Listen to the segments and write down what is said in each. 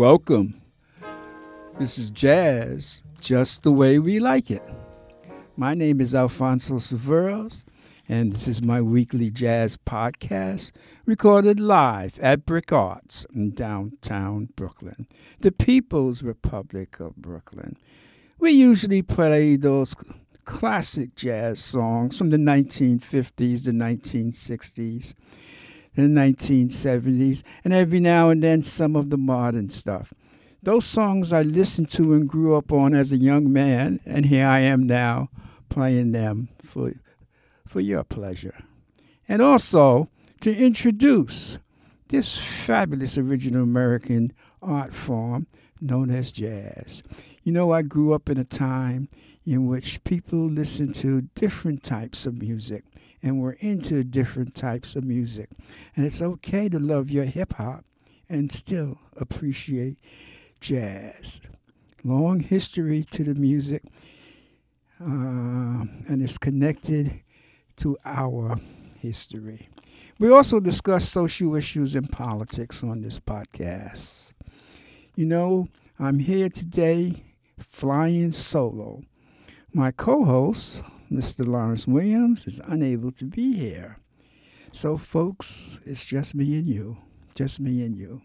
Welcome. This is jazz, just the way we like it. My name is Alfonso Severos, and this is my weekly jazz podcast recorded live at Brick Arts in downtown Brooklyn, the People's Republic of Brooklyn. We usually play those classic jazz songs from the 1950s, the 1960s, the 1970s, and every now and then some of the modern stuff. Those songs I listened to and grew up on as a young man, and here I am now playing them for, for your pleasure. And also to introduce this fabulous original American art form known as jazz. You know, I grew up in a time in which people listened to different types of music and we're into different types of music. And it's okay to love your hip hop and still appreciate jazz. Long history to the music, uh, and it's connected to our history. We also discuss social issues and politics on this podcast. You know, I'm here today flying solo. My co host, Mr. Lawrence Williams, is unable to be here. So, folks, it's just me and you. Just me and you.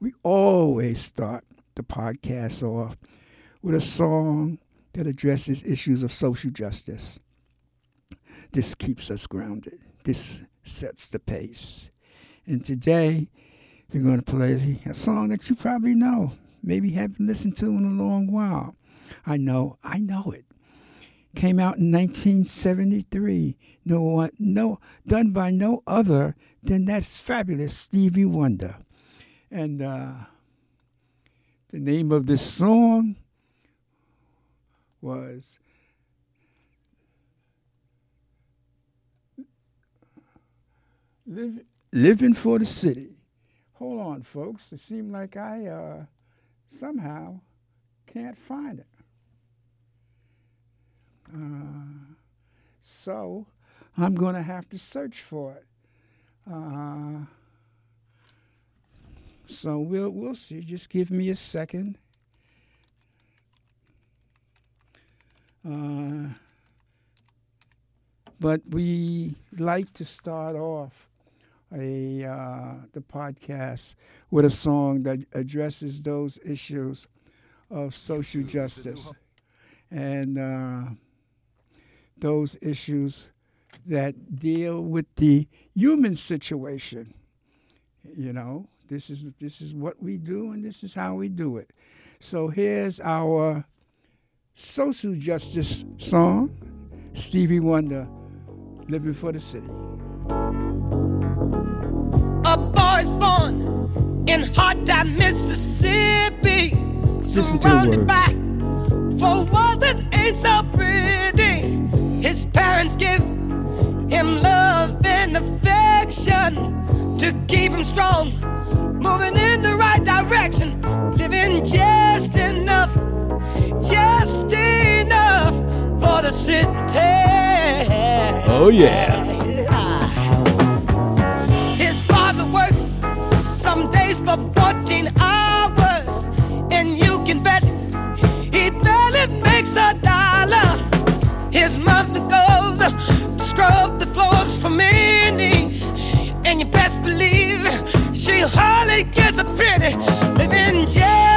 We always start the podcast off with a song that addresses issues of social justice. This keeps us grounded. This sets the pace. And today, we're going to play a song that you probably know, maybe haven't listened to in a long while. I know, I know it. Came out in 1973. No one, no, done by no other than that fabulous Stevie Wonder. And uh, the name of this song was Live, Living for the City. Hold on, folks. It seemed like I uh, somehow can't find it. Uh, so I'm going to have to search for it. Uh, so we'll we'll see. Just give me a second. Uh, but we like to start off a uh, the podcast with a song that addresses those issues of social justice and uh, those issues that deal with the human situation. You know, this is this is what we do, and this is how we do it. So here's our social justice song, Stevie Wonder, "Living for the City." A boy's born in hard time, Mississippi. Listen to the words. By for world that ain't so pretty. His parents give him love and affection to keep him strong, moving in the right direction, living just enough, just enough for the city. Oh yeah. His father works some days for 14 hours, and you can bet he barely makes a dollar. His mother goes to scrub the floors for many, and you best believe she hardly gets a penny, living just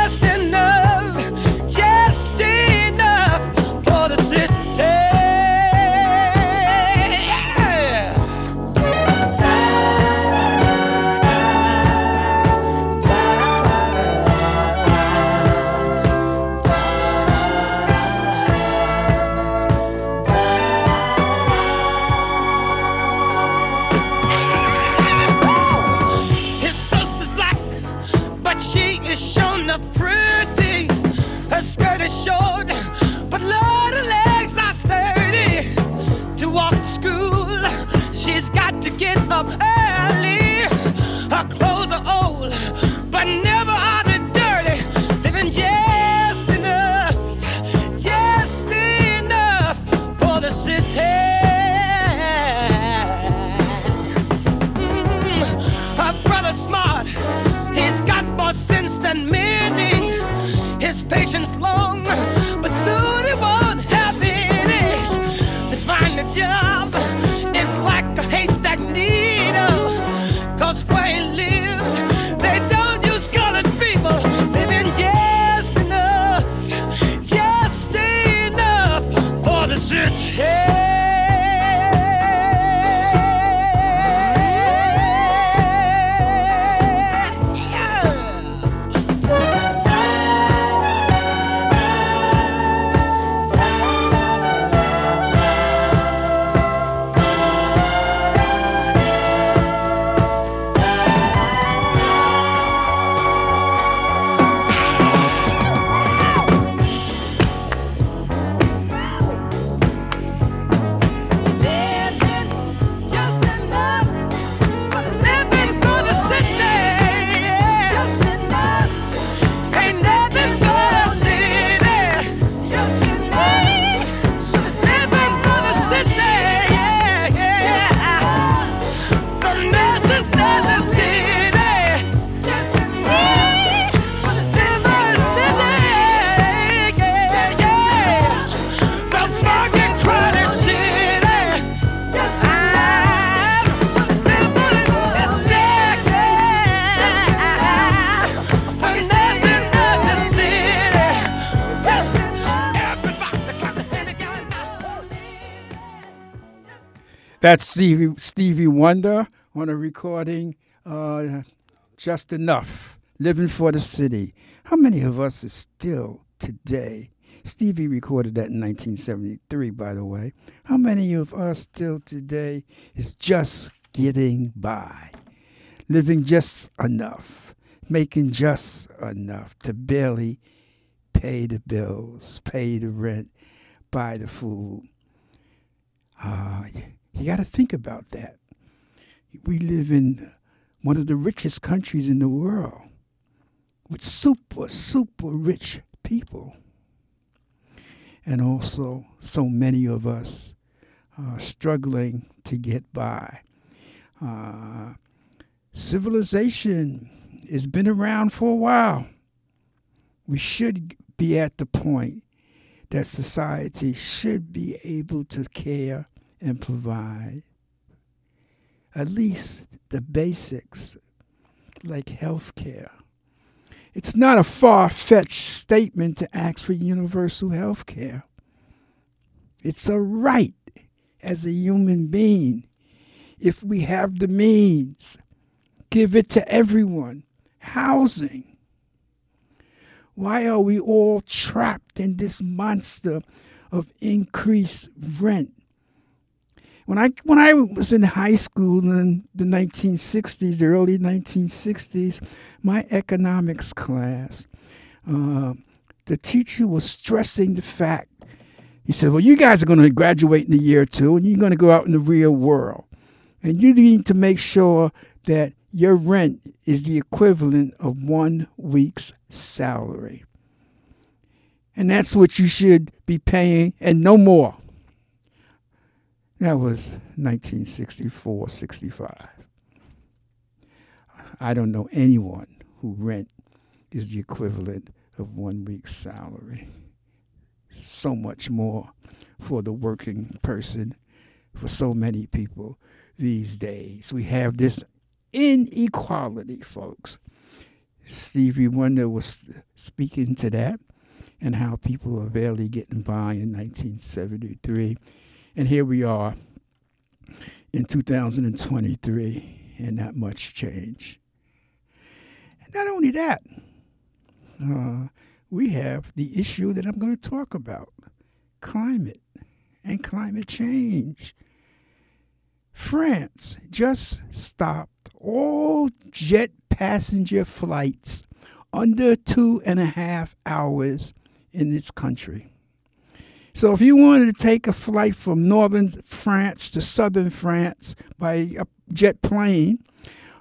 That's Stevie, Stevie Wonder on a recording, uh, Just Enough, Living for the City. How many of us is still today? Stevie recorded that in 1973, by the way. How many of us still today is just getting by? Living just enough, making just enough to barely pay the bills, pay the rent, buy the food. Uh, you got to think about that. We live in one of the richest countries in the world with super, super rich people. And also, so many of us are struggling to get by. Uh, civilization has been around for a while. We should be at the point that society should be able to care and provide at least the basics like health care. It's not a far fetched statement to ask for universal health care. It's a right as a human being. If we have the means, give it to everyone. Housing. Why are we all trapped in this monster of increased rent when I when I was in high school in the 1960s, the early 1960s, my economics class, uh, the teacher was stressing the fact. He said, "Well, you guys are going to graduate in a year or two, and you're going to go out in the real world, and you need to make sure that your rent is the equivalent of one week's salary." And that's what you should be paying, and no more. That was 1964, 65. I don't know anyone who rent is the equivalent of one week's salary. So much more for the working person, for so many people these days. We have this inequality, folks. Stevie Wonder was speaking to that and how people are barely getting by in 1973 and here we are in 2023, and not much change. And not only that, uh, we have the issue that I'm going to talk about climate and climate change. France just stopped all jet passenger flights under two and a half hours in its country. So if you wanted to take a flight from northern France to southern France by a jet plane,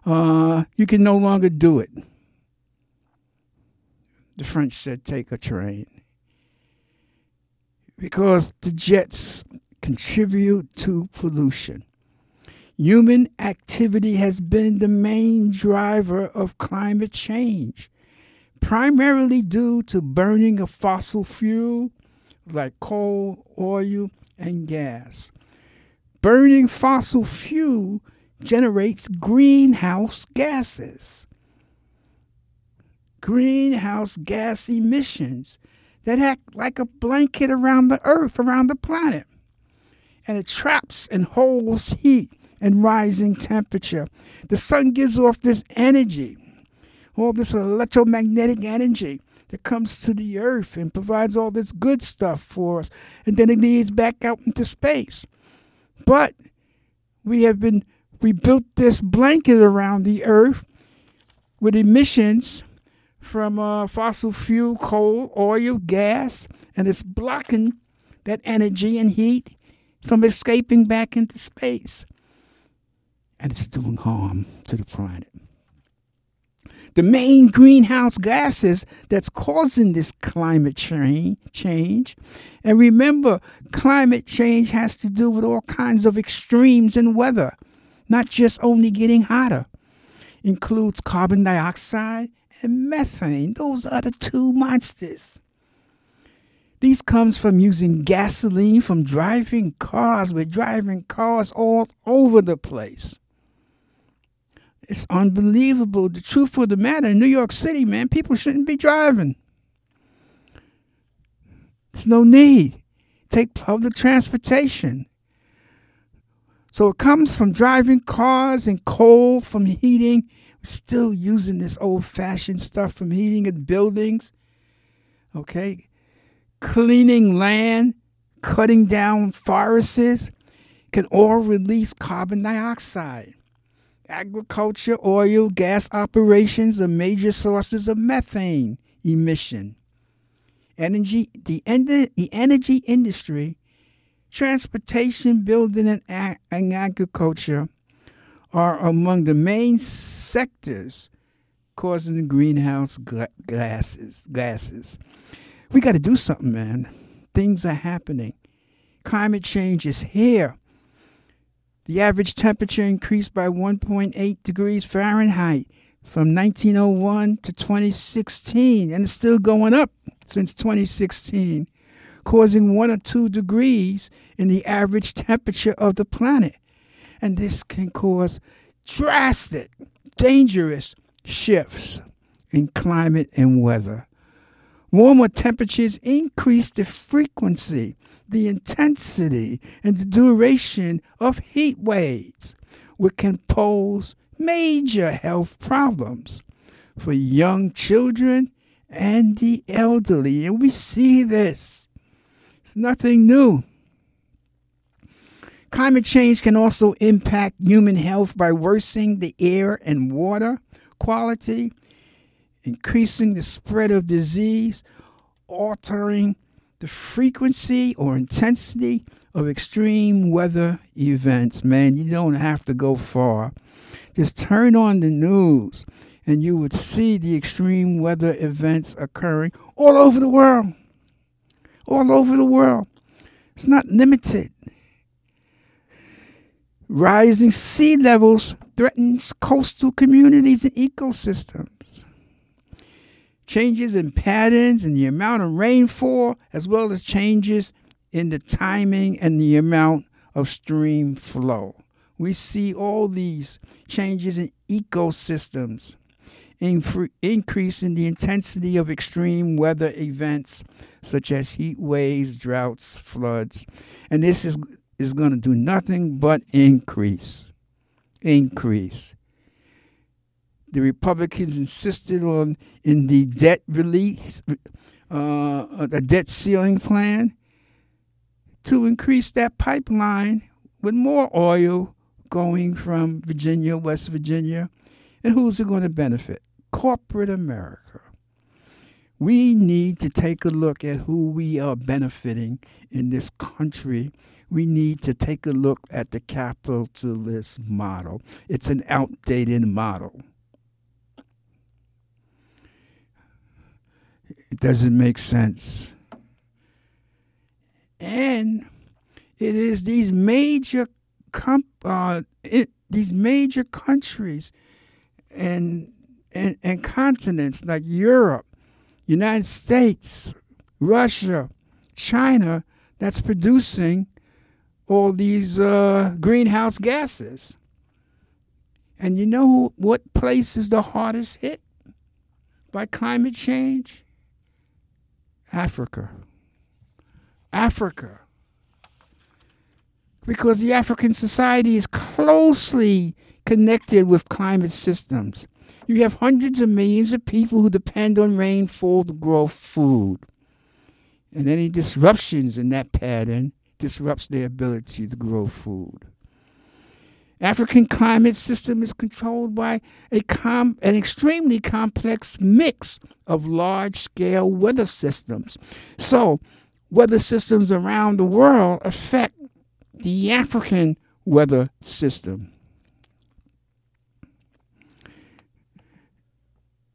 uh, you can no longer do it. The French said take a train. Because the jets contribute to pollution. Human activity has been the main driver of climate change. primarily due to burning of fossil fuel like coal, oil, and gas. Burning fossil fuel generates greenhouse gases. Greenhouse gas emissions that act like a blanket around the earth, around the planet. And it traps and holds heat and rising temperature. The sun gives off this energy, all this electromagnetic energy that comes to the earth and provides all this good stuff for us, and then it leads back out into space. But we have been we built this blanket around the earth with emissions from uh, fossil fuel, coal, oil, gas, and it's blocking that energy and heat from escaping back into space. And it's doing harm to the planet. The main greenhouse gases that's causing this climate change. And remember, climate change has to do with all kinds of extremes in weather, not just only getting hotter. Includes carbon dioxide and methane. Those are the two monsters. These comes from using gasoline from driving cars. We're driving cars all over the place. It's unbelievable. The truth of the matter, in New York City, man, people shouldn't be driving. There's no need. Take public transportation. So it comes from driving cars and coal from heating. We're still using this old fashioned stuff from heating in buildings. Okay? Cleaning land, cutting down forests can all release carbon dioxide. Agriculture, oil, gas operations are major sources of methane emission. Energy, the, the energy industry, transportation, building, and, ag- and agriculture are among the main sectors causing the greenhouse gases. Gases. We got to do something, man. Things are happening. Climate change is here. The average temperature increased by 1.8 degrees Fahrenheit from 1901 to 2016, and it's still going up since 2016, causing one or two degrees in the average temperature of the planet. And this can cause drastic, dangerous shifts in climate and weather. Warmer temperatures increase the frequency the intensity and the duration of heat waves, which can pose major health problems for young children and the elderly. And we see this. It's nothing new. Climate change can also impact human health by worsening the air and water quality, increasing the spread of disease, altering the frequency or intensity of extreme weather events, man, you don't have to go far. Just turn on the news and you would see the extreme weather events occurring all over the world. All over the world. It's not limited. Rising sea levels threatens coastal communities and ecosystems changes in patterns and the amount of rainfall, as well as changes in the timing and the amount of stream flow. We see all these changes in ecosystems, increase in the intensity of extreme weather events such as heat waves, droughts, floods. And this is, is going to do nothing but increase. Increase the Republicans insisted on in the debt release, uh, the debt ceiling plan, to increase that pipeline with more oil going from Virginia, West Virginia. And who's it going to benefit? Corporate America. We need to take a look at who we are benefiting in this country. We need to take a look at the capitalist model. It's an outdated model. It doesn't make sense. And it is these major uh, it, these major countries and, and and continents like Europe United States, Russia, China that's producing all these uh, greenhouse gases. And you know what place is the hardest hit by climate change? Africa. Africa. Because the African society is closely connected with climate systems. You have hundreds of millions of people who depend on rainfall to grow food. And any disruptions in that pattern disrupts their ability to grow food. African climate system is controlled by a com- an extremely complex mix of large-scale weather systems. So, weather systems around the world affect the African weather system.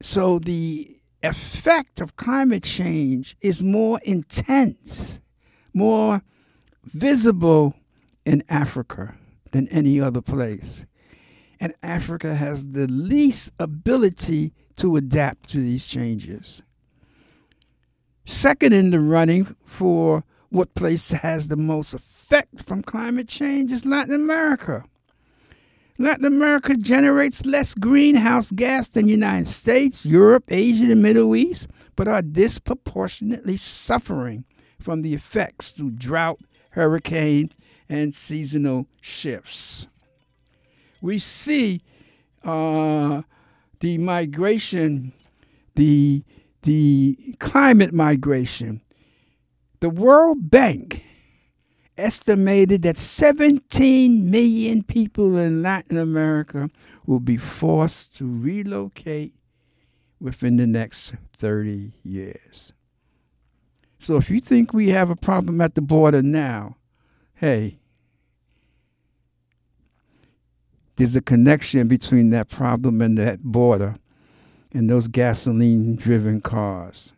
So the effect of climate change is more intense, more visible in Africa than any other place. And Africa has the least ability to adapt to these changes. Second in the running for what place has the most effect from climate change is Latin America. Latin America generates less greenhouse gas than the United States, Europe, Asia, and Middle East, but are disproportionately suffering from the effects through drought, hurricane, and seasonal shifts. We see uh, the migration, the, the climate migration. The World Bank estimated that 17 million people in Latin America will be forced to relocate within the next 30 years. So if you think we have a problem at the border now, hey, there's a connection between that problem and that border and those gasoline driven cars,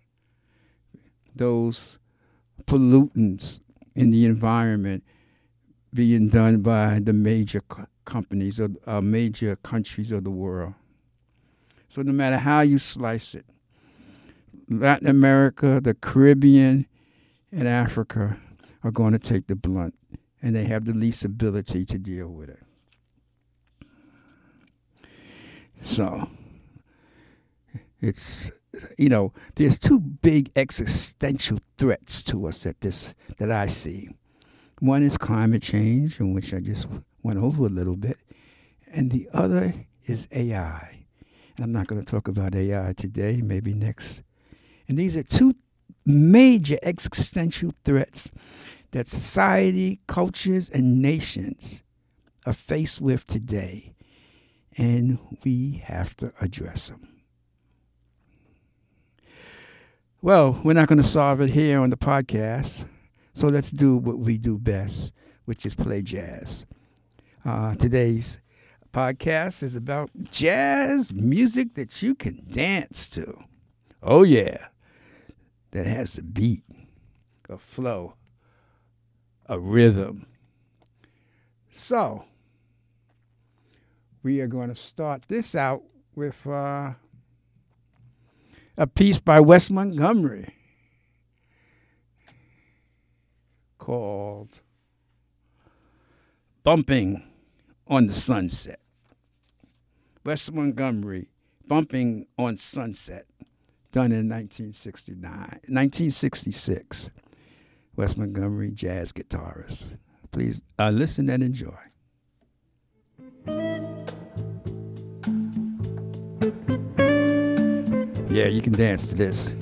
those pollutants in the environment being done by the major co- companies or uh, major countries of the world. So, no matter how you slice it, Latin America, the Caribbean, and Africa are going to take the blunt, and they have the least ability to deal with it. So, it's you know, there's two big existential threats to us at this that I see. One is climate change, in which I just went over a little bit, and the other is AI. And I'm not going to talk about AI today, maybe next. And these are two major existential threats that society, cultures, and nations are faced with today, and we have to address them. Well, we're not going to solve it here on the podcast, so let's do what we do best, which is play jazz. Uh, today's podcast is about jazz music that you can dance to. Oh, yeah, that has a beat, a flow, a rhythm. So, we are going to start this out with. Uh, a piece by Wes Montgomery called Bumping on the Sunset. Wes Montgomery, Bumping on Sunset, done in 1969, 1966. Wes Montgomery, jazz guitarist. Please uh, listen and enjoy. Yeah, you can dance to this.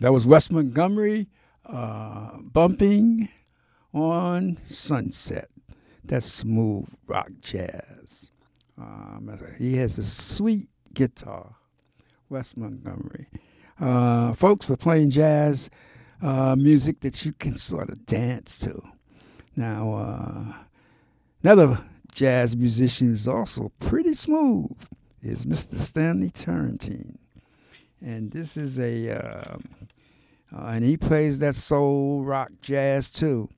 That was Wes Montgomery uh, bumping on Sunset. That's smooth rock jazz. Um, he has a sweet guitar, Wes Montgomery. Uh, folks, we're playing jazz uh, music that you can sort of dance to. Now, uh, another jazz musician who's also pretty smooth is Mr. Stanley Turrentine. And this is a, uh, uh, and he plays that soul rock jazz too.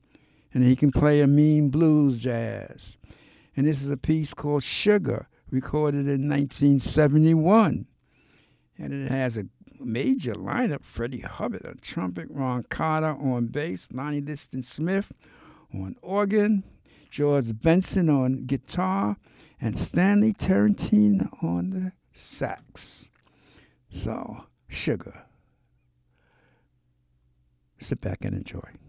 And he can play a mean blues jazz. And this is a piece called Sugar, recorded in 1971. And it has a major lineup Freddie Hubbard on trumpet, Ron Carter on bass, Lonnie Liston Smith on organ, George Benson on guitar, and Stanley Turrentine on the sax. So, sugar. Sit back and enjoy.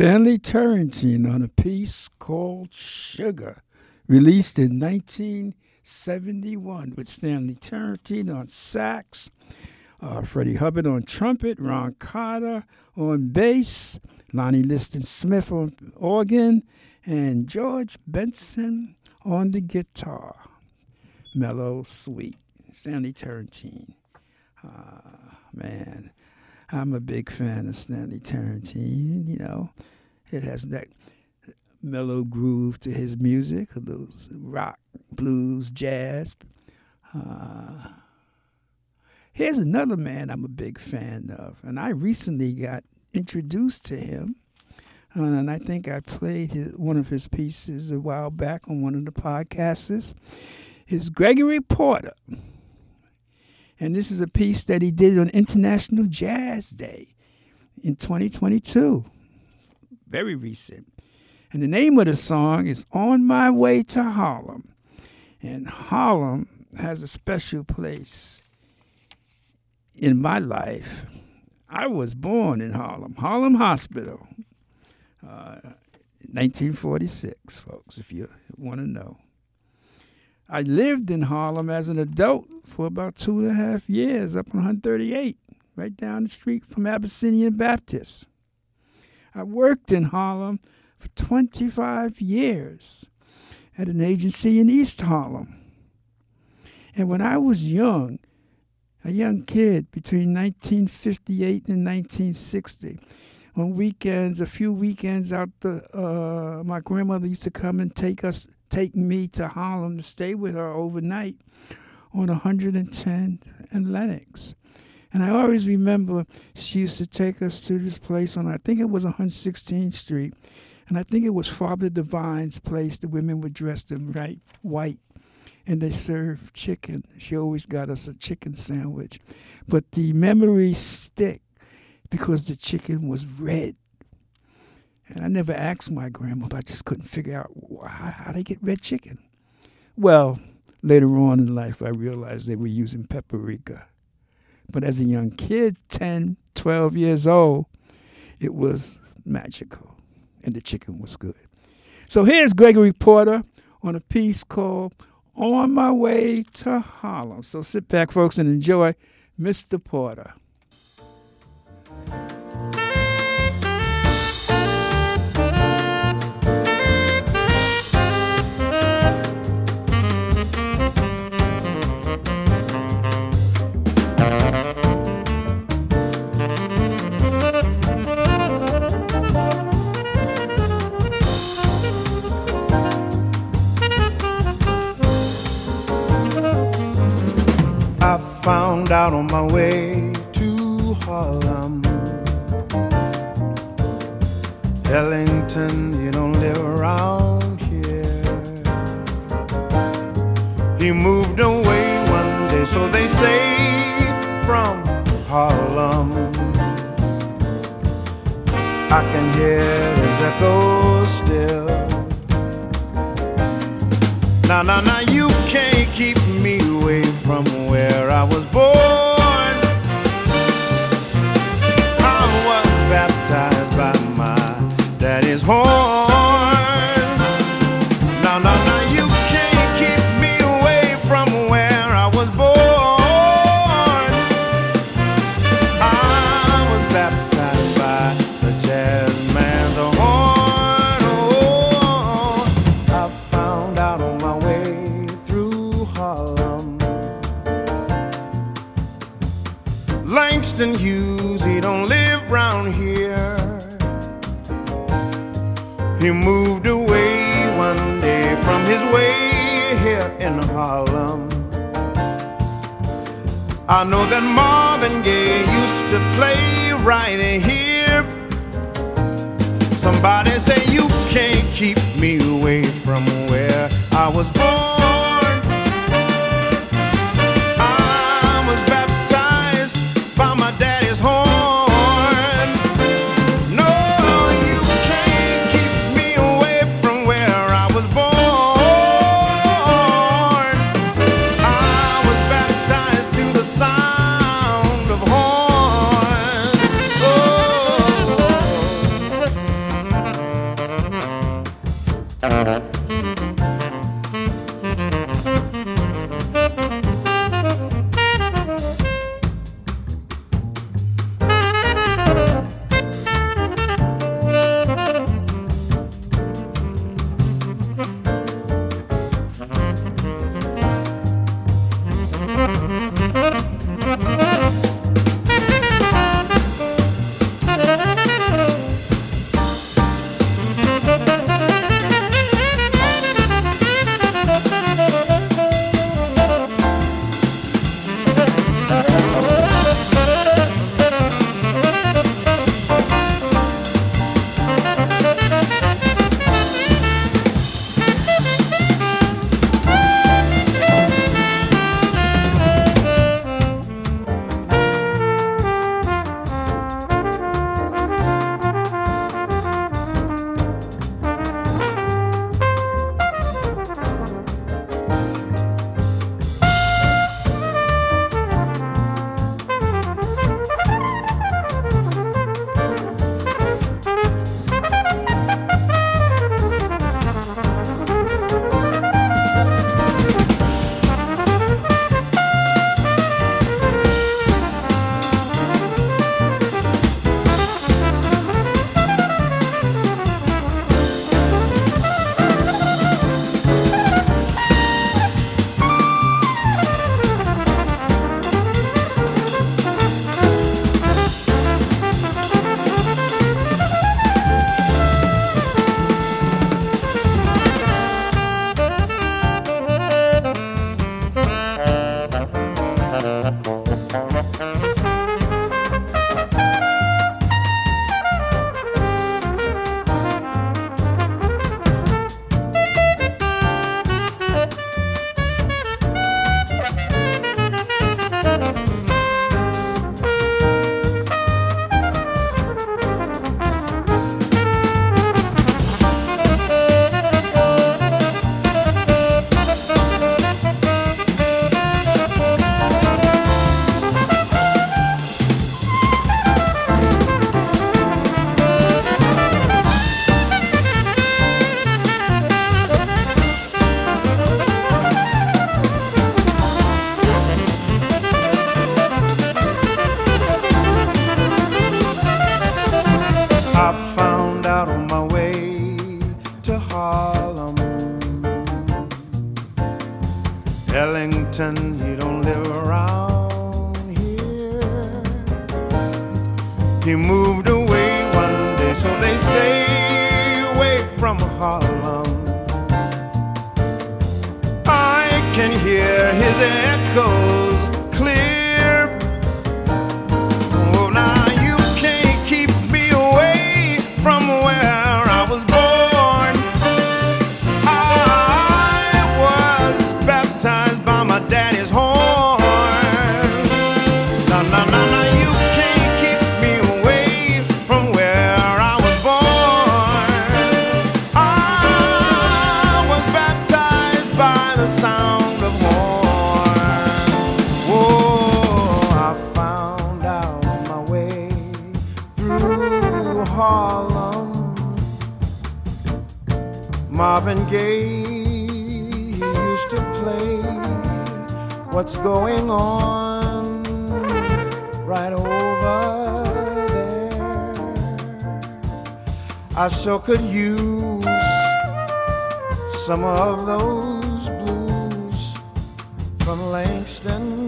Stanley Turrentine on a piece called Sugar, released in 1971 with Stanley Turrentine on sax, uh, Freddie Hubbard on trumpet, Ron Carter on bass, Lonnie Liston Smith on organ, and George Benson on the guitar. Mellow, sweet. Stanley Turrentine. Ah, man. I'm a big fan of Stanley Turrentine. You know, it has that mellow groove to his music, those rock, blues, jazz. Uh, here's another man I'm a big fan of, and I recently got introduced to him. Uh, and I think I played his, one of his pieces a while back on one of the podcasts. Is Gregory Porter. And this is a piece that he did on International Jazz Day in 2022. Very recent. And the name of the song is On My Way to Harlem. And Harlem has a special place in my life. I was born in Harlem, Harlem Hospital, uh, 1946, folks, if you want to know. I lived in Harlem as an adult for about two and a half years up on 138, right down the street from Abyssinian Baptist. I worked in Harlem for 25 years at an agency in East Harlem. And when I was young, a young kid between 1958 and 1960, on weekends, a few weekends out the, uh, my grandmother used to come and take us take me to Harlem to stay with her overnight on 110 and Lenox. And I always remember she used to take us to this place on, I think it was 116th Street. And I think it was Father Divine's place. The women were dressed in right white and they served chicken. She always got us a chicken sandwich. But the memories stick because the chicken was red and I never asked my grandmother. I just couldn't figure out how, how they get red chicken. Well, later on in life, I realized they were using paprika. But as a young kid, 10, 12 years old, it was magical. And the chicken was good. So here's Gregory Porter on a piece called On My Way to Harlem. So sit back, folks, and enjoy Mr. Porter. Found out on my way to Harlem. Ellington, you don't live around here. He moved away one day, so they say, from Harlem. I can hear his echo still. Now, now, now, you from where I was born. I was baptized by my daddy's horn. Langston Hughes, he don't live round here. He moved away one day from his way here in Harlem. I know that Marvin Gaye used to play right here. Somebody say you can't keep me away from where I was born. Marvin Gaye used to play. What's going on right over there? I sure could use some of those blues from Langston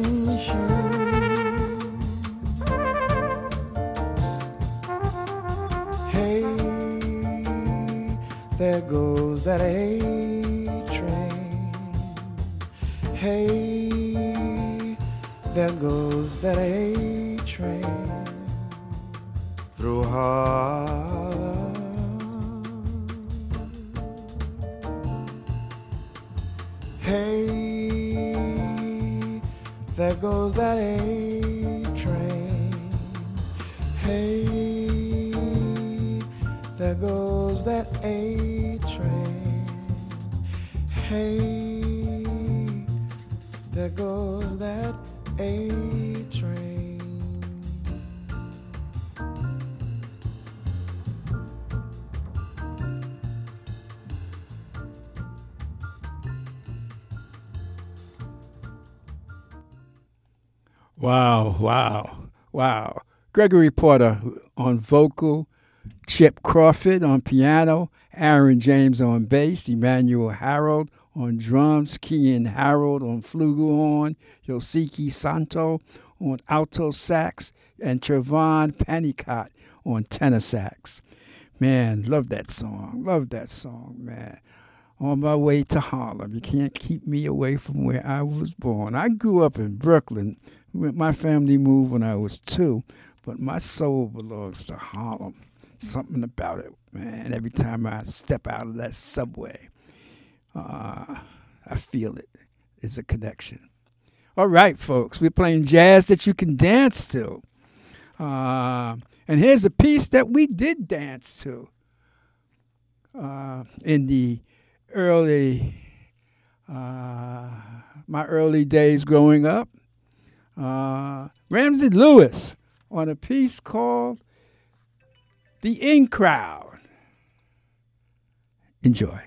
that A train. Hey, there goes that A train through Harlem. Gregory Porter on vocal, Chip Crawford on piano, Aaron James on bass, Emanuel Harrold on drums, Keyon Harrold on flugelhorn, Yoshiki Santo on alto sax, and Trevon Pennicott on tenor sax. Man, love that song. Love that song, man. On my way to Harlem. You can't keep me away from where I was born. I grew up in Brooklyn. My family moved when I was two, but my soul belongs to Harlem. Something about it, man. Every time I step out of that subway, uh, I feel it. It's a connection. All right, folks, we're playing jazz that you can dance to. Uh, and here's a piece that we did dance to uh, in the early, uh, my early days growing up. Uh, Ramsey Lewis on a piece called The In Crowd. Enjoy.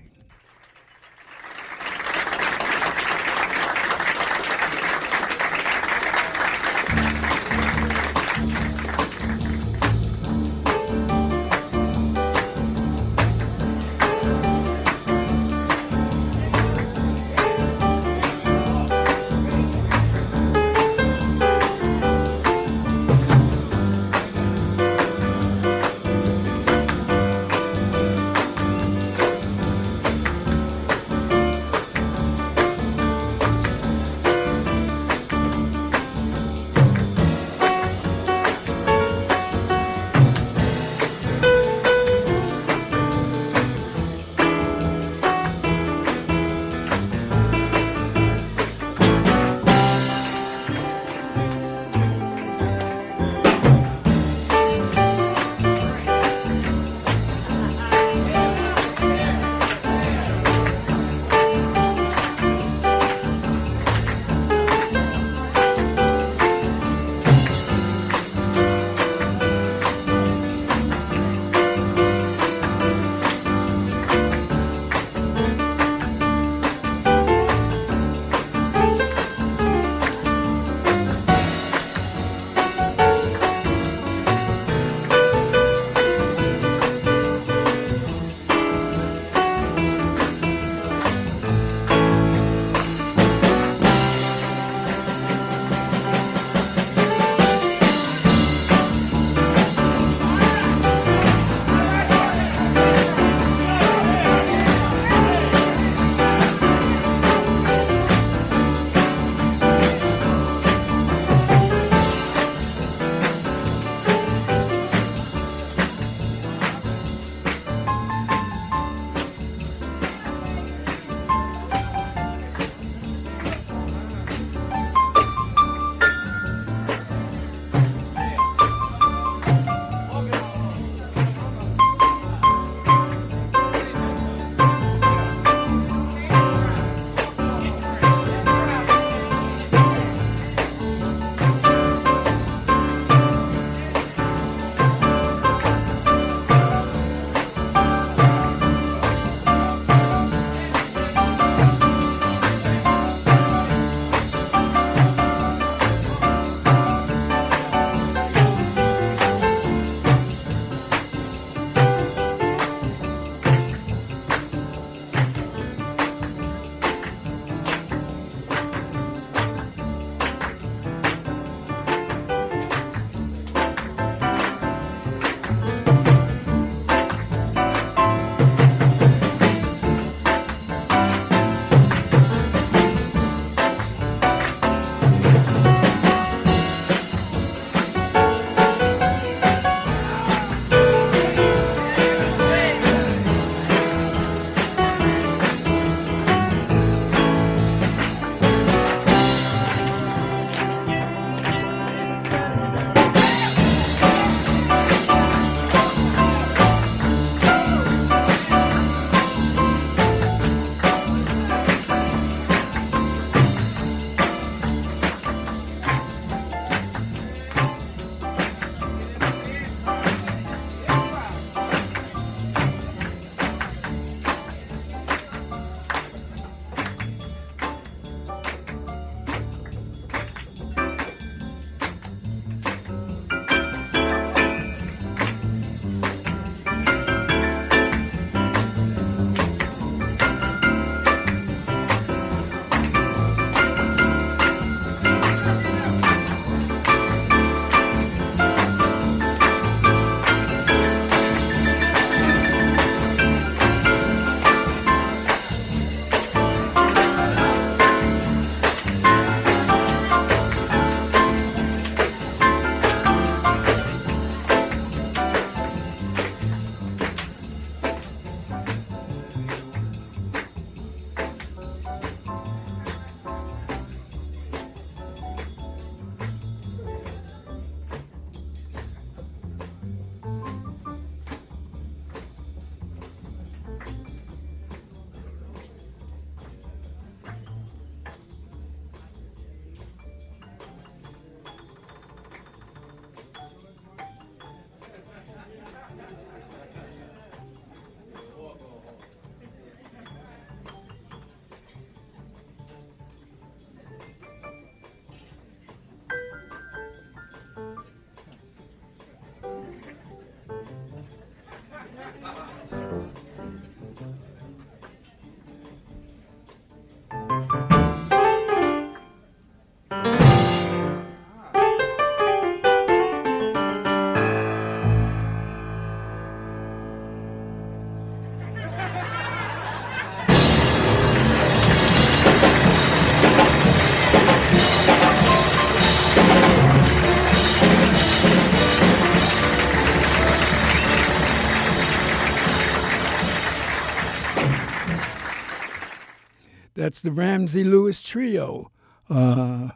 That's the Ramsey Lewis Trio. Uh,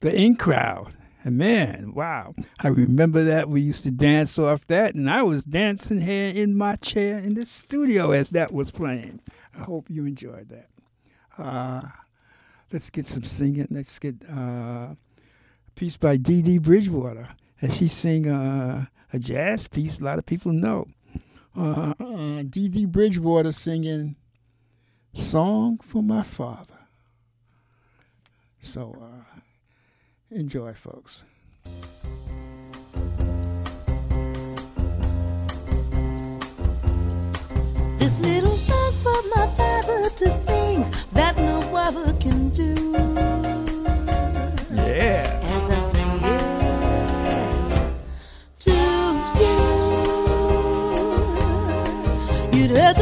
the In Crowd. And man, wow. I remember that. We used to dance off that, and I was dancing here in my chair in the studio as that was playing. I hope you enjoyed that. Uh, let's get some singing. Let's get uh, a piece by Dee Dee Bridgewater. And she sing uh, a jazz piece a lot of people know. Uh, Dee Dee Bridgewater singing Song for My Father. So uh, enjoy, folks. This little song for my father does things that no other can do. Yeah. As I sing it to you, has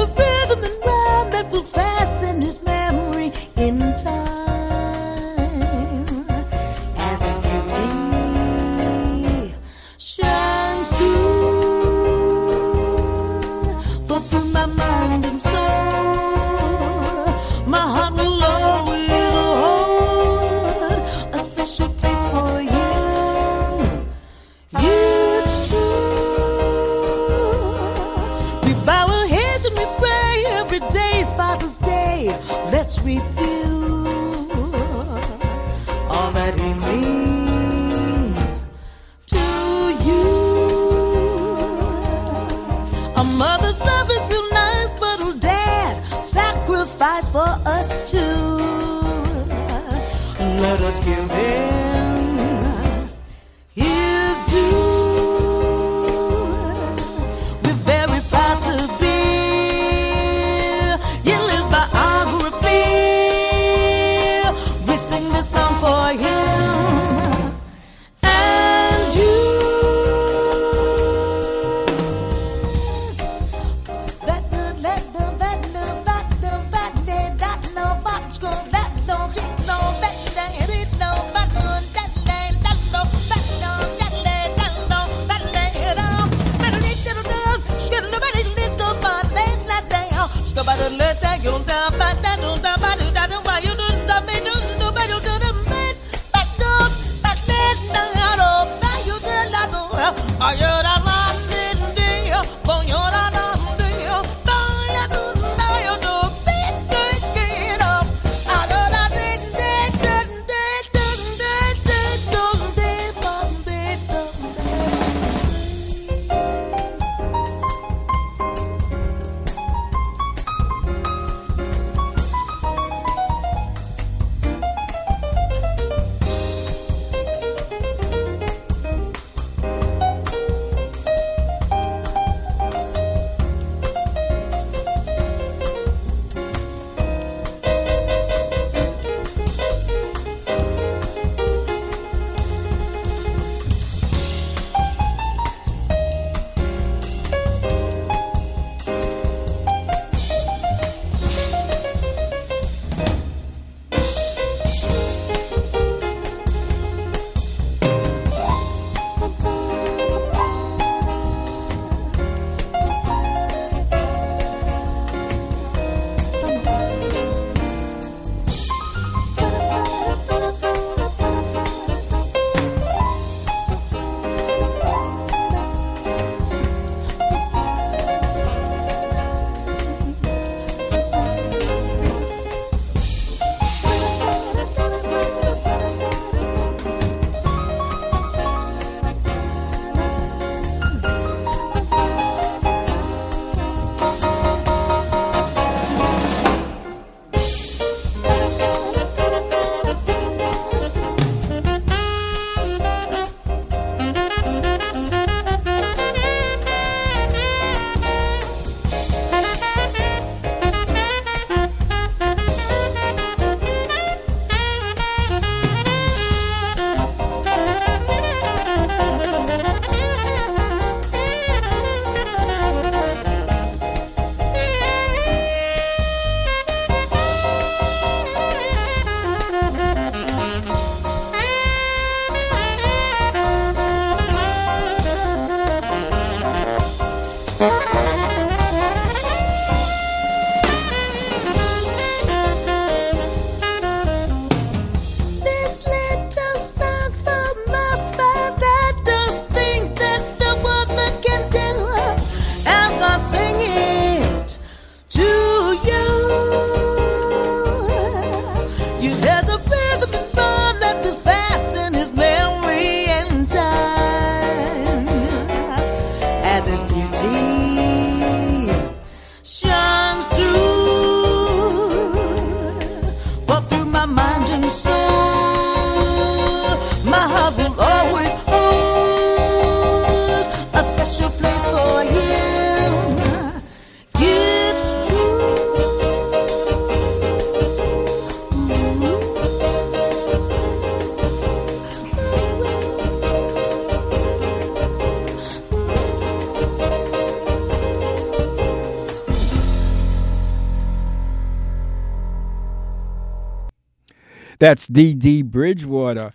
That's Dee Dee Bridgewater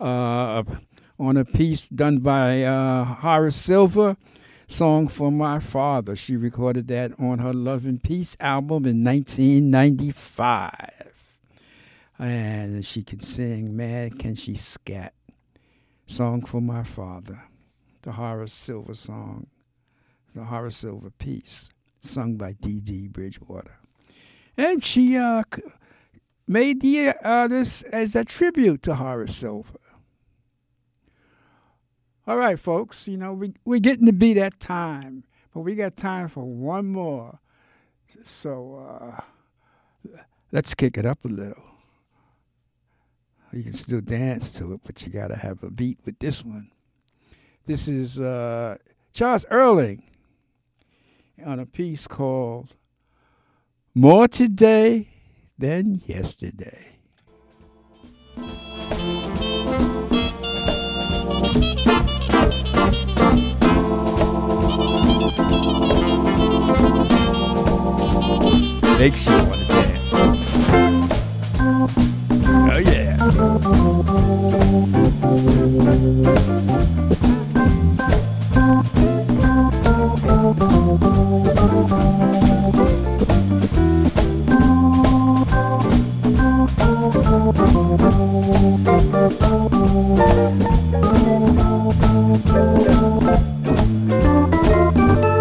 uh, on a piece done by uh, Horace Silver, Song for My Father. She recorded that on her Love and Peace album in 1995. And she can sing, Mad can she scat. Song for My Father, the Horace Silver song, the Horace Silver piece, sung by Dee Dee Bridgewater. And she uh, made the this as a tribute to Horace Silver. All right, folks, you know, we, we're getting to be that time, but we got time for one more. So uh, let's kick it up a little. You can still dance to it, but you got to have a beat with this one. This is uh, Charles Earland on a piece called More Today than yesterday. Makes you want to dance. Oh, yeah. Oh, Thank you.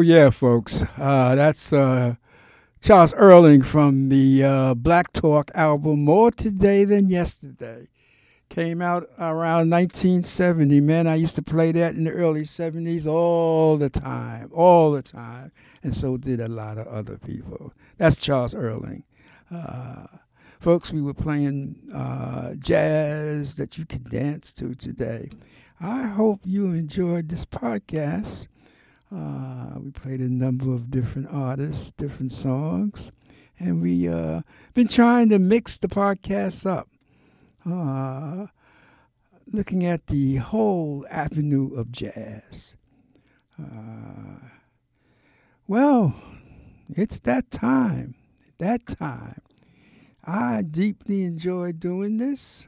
Yeah, folks. Uh, that's uh, Charles Earland from the uh, Black Talk album "More Today Than Yesterday." Came out around 1970. Man, I used to play that in the early 70s all the time, all the time, and so did a lot of other people. That's Charles Earland. Uh, folks, we were playing uh, jazz that you can dance to today. I hope you enjoyed this podcast. Uh, we played a number of different artists, different songs, and we uh, been trying to mix the podcast up, uh, looking at the whole avenue of jazz. Uh, well, it's that time. That time. I deeply enjoy doing this,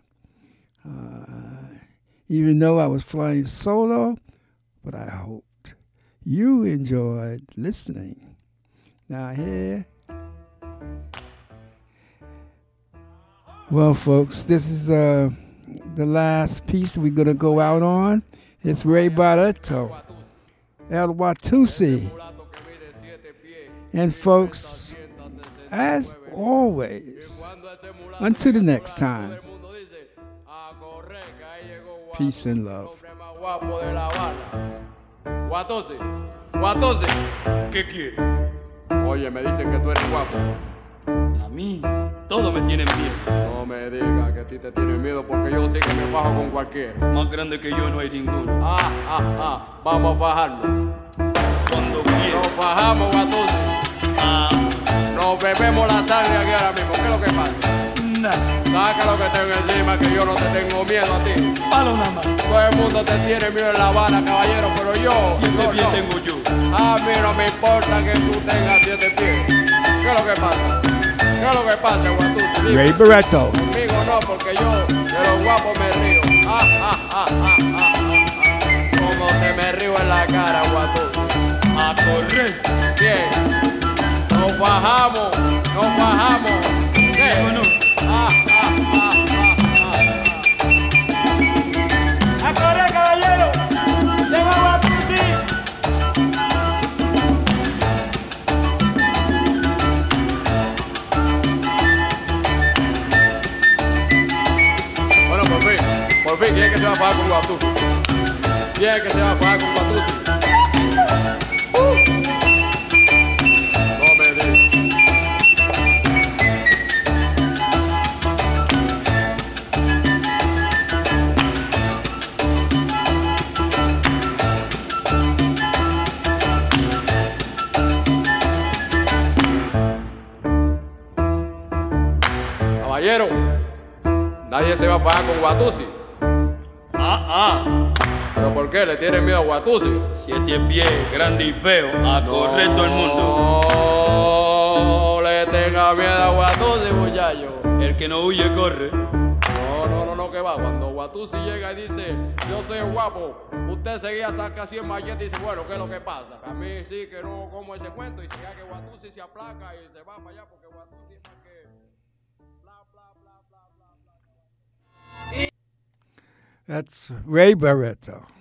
uh, even though I was flying solo, but I hoped you enjoyed listening. Now, here. Well, folks, this is uh, the last piece we're going to go out on. It's Ray Barretto, El Watusi. And, folks, as always, until the next time, peace and love. Guatosi, Guatosi, ¿qué quieres? Oye, me dicen que tú eres guapo. A mí, todos me tienen miedo. No me digas que a ti te tienen miedo porque yo sé que me bajo con cualquiera. Más grande que yo no hay ninguno. Ah, ah, ah, vamos a bajarnos. Cuando quieras. Nos bajamos, Guatosi. Ah, Nos bebemos la sangre aquí ahora mismo. ¿Qué es lo que pasa? Nada. Saca lo que tengo encima que yo no te tengo miedo a ti. Palo nada más. Todo el mundo te tiene miedo en La Habana, caballero, pero yo. Siete yo pies no. tengo yo. A mí no me importa que tú tengas siete pies. ¿Qué es lo que pasa? ¿Qué es lo que pasa? Dime. Ray Barretto. Conmigo no, porque yo de los guapos me río. Ah, ah, ah, ah, ah, ah, ah. Como te me río en la cara, Guatusi. A correr. Bien. Nos bajamos, nos bajamos. ¿Qué? Por fin, ¿quién es que se va a pagar con? ¿Quién es que se va a pagar con digas. Caballero, nadie se va a pagar con Guatusi. Ah, ah. ¿Pero por qué? ¿Le tiene miedo a Guatusi? Siete pies, grande y feo. A correr todo el mundo. No le tenga miedo a Guatusi, muchacho. El que no huye, corre. No, no, no, no, que va. Cuando Guatusi llega y dice, yo soy guapo, usted seguía saca 100 malletas y dice, bueno, ¿qué es lo que pasa? A mí sí que no como ese cuento y ya que Guatusi se aplaca y se va para allá porque Guatusi es más que... Bla, bla, bla, bla, bla, bla. That's Ray Barretto.